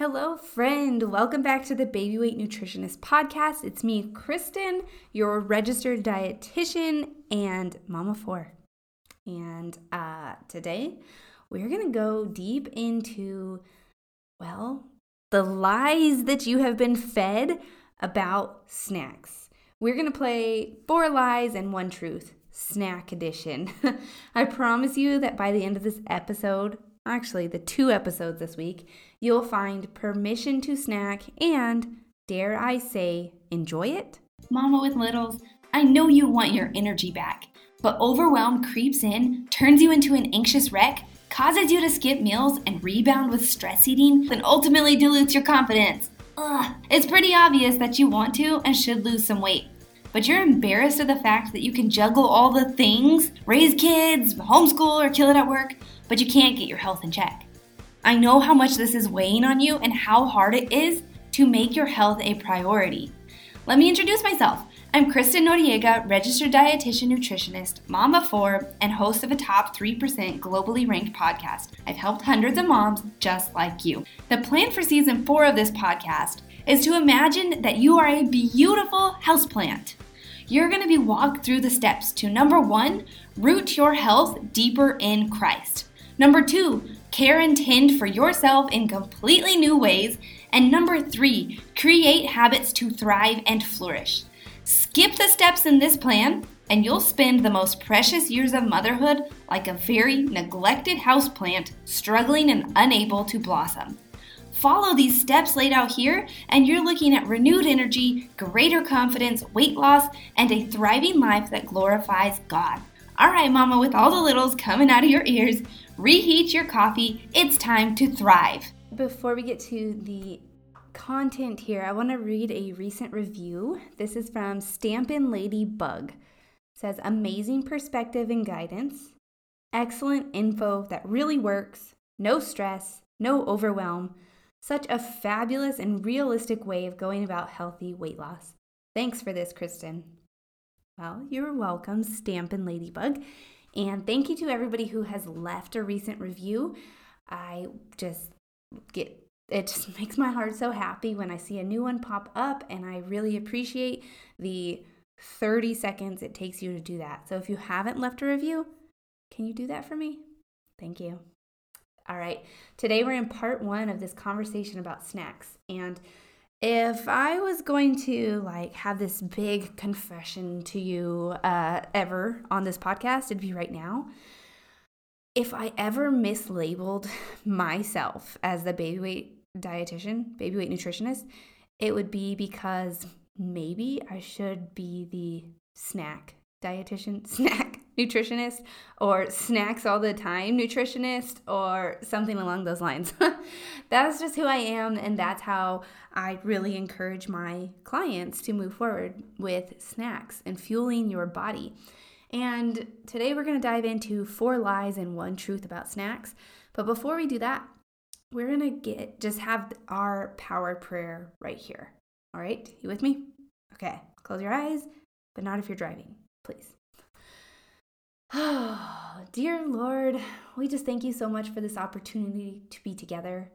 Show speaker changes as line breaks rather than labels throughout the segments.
Hello, friend. Welcome back to the Baby Weight Nutritionist podcast. It's me, Kristen, your registered dietitian and mama four. And uh, today we're going to go deep into, well, the lies that you have been fed about snacks. We're going to play four lies and one truth, snack edition. I promise you that by the end of this episode, actually, the two episodes this week, you'll find permission to snack and, dare I say, enjoy it.
Mama with littles, I know you want your energy back, but overwhelm creeps in, turns you into an anxious wreck, causes you to skip meals and rebound with stress eating, then ultimately dilutes your confidence. Ugh, it's pretty obvious that you want to and should lose some weight. But you're embarrassed of the fact that you can juggle all the things raise kids, homeschool, or kill it at work but you can't get your health in check. I know how much this is weighing on you and how hard it is to make your health a priority. Let me introduce myself. I'm Kristen Noriega, registered dietitian nutritionist, mom of four, and host of a top 3% globally ranked podcast. I've helped hundreds of moms just like you. The plan for season four of this podcast is to imagine that you are a beautiful houseplant. You're going to be walked through the steps to number one, root your health deeper in Christ. Number two, care and tend for yourself in completely new ways. And number three, create habits to thrive and flourish. Skip the steps in this plan, and you'll spend the most precious years of motherhood like a very neglected houseplant, struggling and unable to blossom. Follow these steps laid out here, and you're looking at renewed energy, greater confidence, weight loss, and a thriving life that glorifies God. All right, Mama, with all the littles coming out of your ears, reheat your coffee. It's time to thrive.
Before we get to the content here, I want to read a recent review. This is from Stampin' Ladybug. It says amazing perspective and guidance, excellent info that really works, no stress, no overwhelm. Such a fabulous and realistic way of going about healthy weight loss. Thanks for this, Kristen. Well, you're welcome, Stampin' Ladybug. And thank you to everybody who has left a recent review. I just get it just makes my heart so happy when I see a new one pop up, and I really appreciate the 30 seconds it takes you to do that. So if you haven't left a review, can you do that for me? Thank you. All right, today we're in part one of this conversation about snacks. And if I was going to like have this big confession to you uh, ever on this podcast, it'd be right now. If I ever mislabeled myself as the baby weight dietitian, baby weight nutritionist, it would be because maybe I should be the snack dietitian, snack nutritionist, or snacks all the time nutritionist, or something along those lines. that's just who I am, and that's how I really encourage my clients to move forward with snacks and fueling your body. And today we're going to dive into four lies and one truth about snacks. But before we do that, we're going to get just have our power prayer right here. All right? You with me? Okay. Close your eyes, but not if you're driving, please. Oh, dear Lord, we just thank you so much for this opportunity to be together.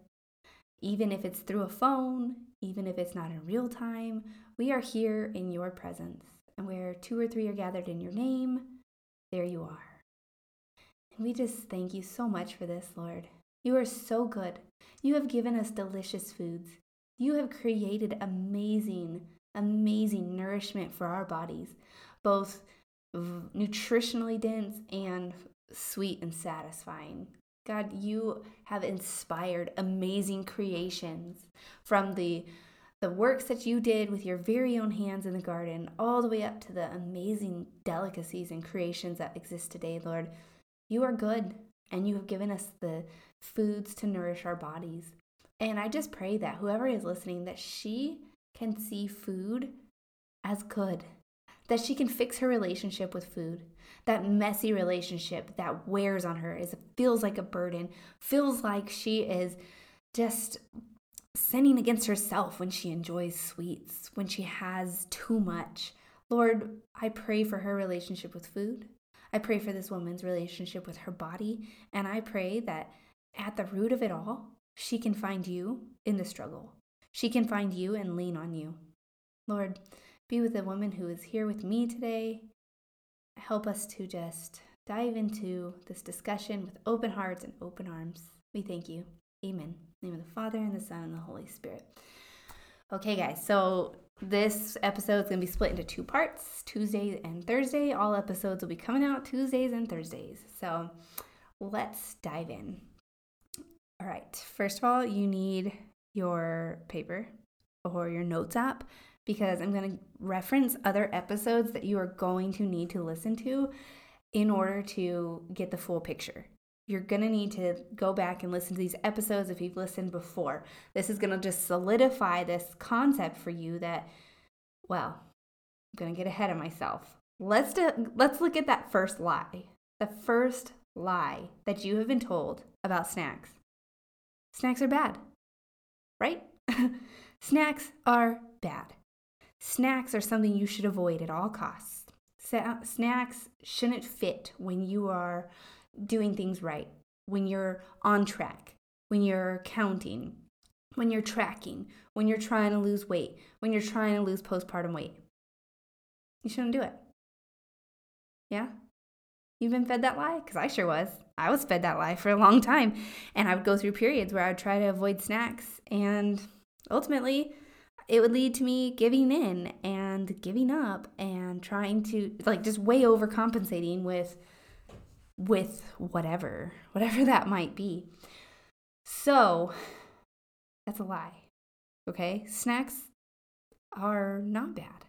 Even if it's through a phone, even if it's not in real time, we are here in your presence. And where two or three are gathered in your name, there you are. And we just thank you so much for this, Lord. You are so good. You have given us delicious foods. You have created amazing, amazing nourishment for our bodies, both nutritionally dense and sweet and satisfying. God, you have inspired amazing creations from the the works that you did with your very own hands in the garden, all the way up to the amazing delicacies and creations that exist today, Lord. You are good, and you have given us the foods to nourish our bodies. And I just pray that whoever is listening, that she can see food as good, that she can fix her relationship with food. That messy relationship that wears on her is feels like a burden, feels like she is just sinning against herself when she enjoys sweets, when she has too much. Lord, I pray for her relationship with food. I pray for this woman's relationship with her body. And I pray that at the root of it all, she can find you in the struggle. She can find you and lean on you. Lord, be with the woman who is here with me today. Help us to just dive into this discussion with open hearts and open arms. We thank you. Amen. Name of the Father and the Son and the Holy Spirit. Okay, guys, so this episode is going to be split into two parts Tuesday and Thursday. All episodes will be coming out Tuesdays and Thursdays. So let's dive in. All right, first of all, you need your paper or your notes app because I'm going to reference other episodes that you are going to need to listen to in order to get the full picture. You're going to need to go back and listen to these episodes if you've listened before. This is going to just solidify this concept for you that, well, I'm going to get ahead of myself. Let's, do, let's look at that first lie. The first lie that you have been told about snacks. Snacks are bad, right? snacks are bad. Snacks are something you should avoid at all costs. Snacks shouldn't fit when you are doing things right, when you're on track, when you're counting, when you're tracking, when you're trying to lose weight, when you're trying to lose postpartum weight. You shouldn't do it. Yeah? You've been fed that lie? Because I sure was. I was fed that lie for a long time. And I would go through periods where I would try to avoid snacks. And ultimately, it would lead to me giving in and giving up and trying to like just way overcompensating with with whatever whatever that might be. So that's a lie okay? Snacks are not bad.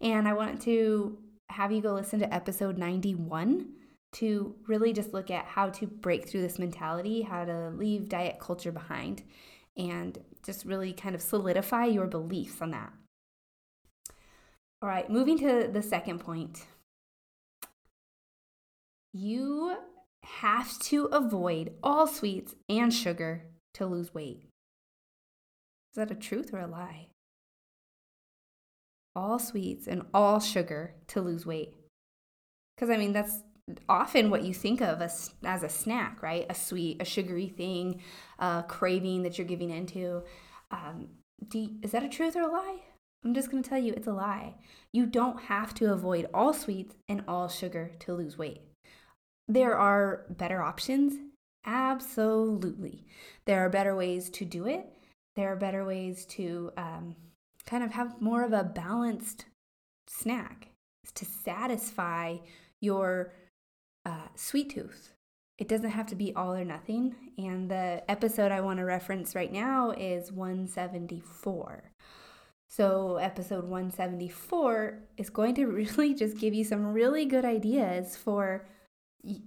And i want to have you go listen to episode 91 to really just look at how to break through this mentality how to leave diet culture behind and just really kind of solidify your beliefs on that. All right, moving to the second point. You have to avoid all sweets and sugar to lose weight. Is that a truth or a lie? All sweets and all sugar to lose weight. Because, I mean, that's often what you think of as, as a snack, right? A sweet, a sugary thing, a craving that you're giving into. Um, you, is that a truth or a lie? I'm just going to tell you it's a lie. You don't have to avoid all sweets and all sugar to lose weight. There are better options. Absolutely. There are better ways to do it. There are better ways to um, kind of have more of a balanced snack to satisfy your uh, sweet tooth. It doesn't have to be all or nothing. And the episode I want to reference right now is 174. So, episode 174 is going to really just give you some really good ideas for e-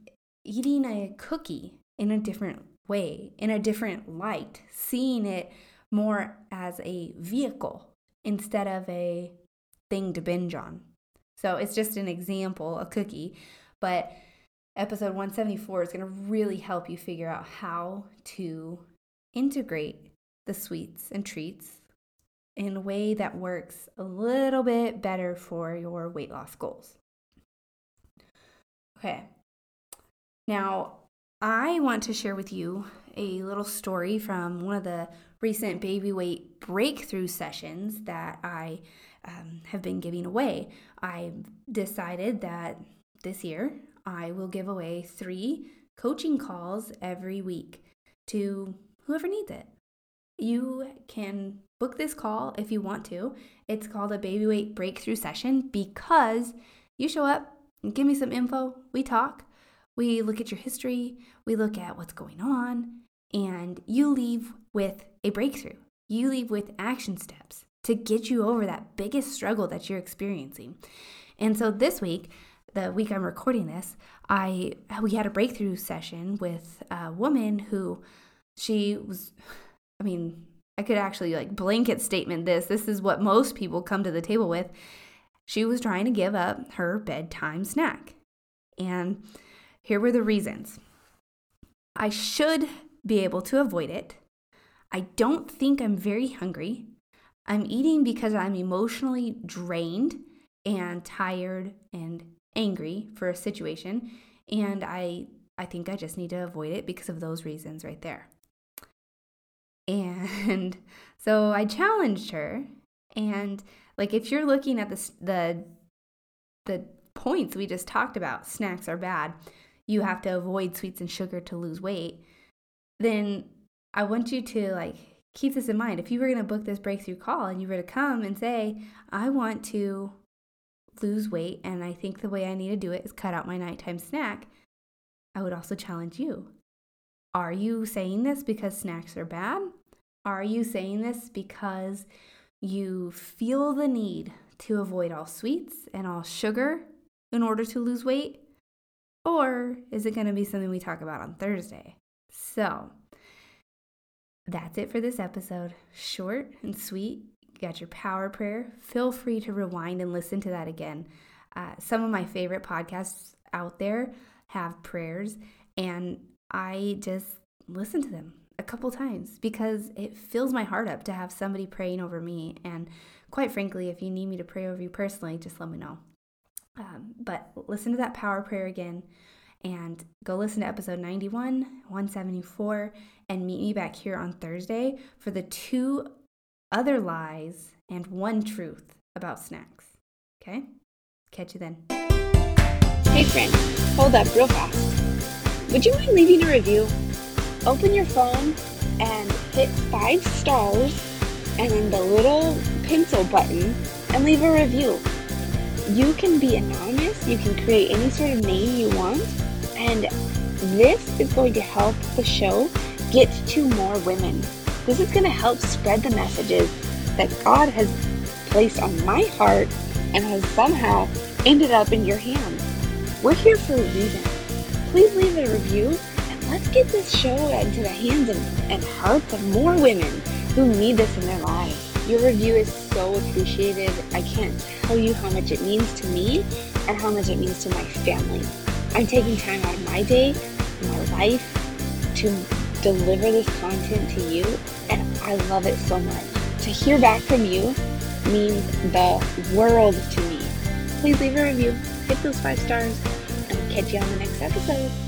eating a cookie in a different way, in a different light, seeing it more as a vehicle instead of a thing to binge on. So, it's just an example, a cookie, but episode 174 is going to really help you figure out how to integrate the sweets and treats in a way that works a little bit better for your weight loss goals. Okay. Now, I want to share with you a little story from one of the recent baby weight breakthrough sessions that I um, have been giving away. I decided that this year I will give away three coaching calls every week to whoever needs it. You can book this call if you want to. It's called a baby weight breakthrough session because you show up and give me some info. We talk, we look at your history, we look at what's going on, and you leave with a breakthrough. You leave with action steps to get you over that biggest struggle that you're experiencing. And so this week, the week I'm recording this, I we had a breakthrough session with a woman who she was I mean, I could actually like blanket statement this. This is what most people come to the table with. She was trying to give up her bedtime snack. And here were the reasons. I should be able to avoid it. I don't think I'm very hungry. I'm eating because I'm emotionally drained and tired and angry for a situation and I I think I just need to avoid it because of those reasons right there. And so I challenged her. And like if you're looking at the the the points we just talked about, snacks are bad. You have to avoid sweets and sugar to lose weight. Then I want you to like keep this in mind. If you were going to book this breakthrough call and you were to come and say, "I want to lose weight and I think the way I need to do it is cut out my nighttime snack." I would also challenge you. Are you saying this because snacks are bad? Are you saying this because you feel the need to avoid all sweets and all sugar in order to lose weight? Or is it going to be something we talk about on Thursday? So, that's it for this episode. Short and sweet. Got your power prayer. Feel free to rewind and listen to that again. Uh, some of my favorite podcasts out there have prayers, and I just listen to them a couple times because it fills my heart up to have somebody praying over me. And quite frankly, if you need me to pray over you personally, just let me know. Um, but listen to that power prayer again and go listen to episode 91, 174, and meet me back here on Thursday for the two other lies and one truth about snacks. Okay? Catch you then.
Hey, friend, hold up real fast. Would you mind leaving a review? open your phone and hit five stars and then the little pencil button and leave a review. You can be anonymous, you can create any sort of name you want, and this is going to help the show get to more women. This is going to help spread the messages that God has placed on my heart and has somehow ended up in your hands. We're here for a reason. Please leave a review and let's get this show into the hands and, and hearts of more women who need this in their lives. Your review is so appreciated. I can't tell you how much it means to me and how much it means to my family. I'm taking time out of my day, my life, to deliver this content to you, and I love it so much. To hear back from you means the world to me. Please leave a review, hit those five stars, and I'll catch you on the next episode.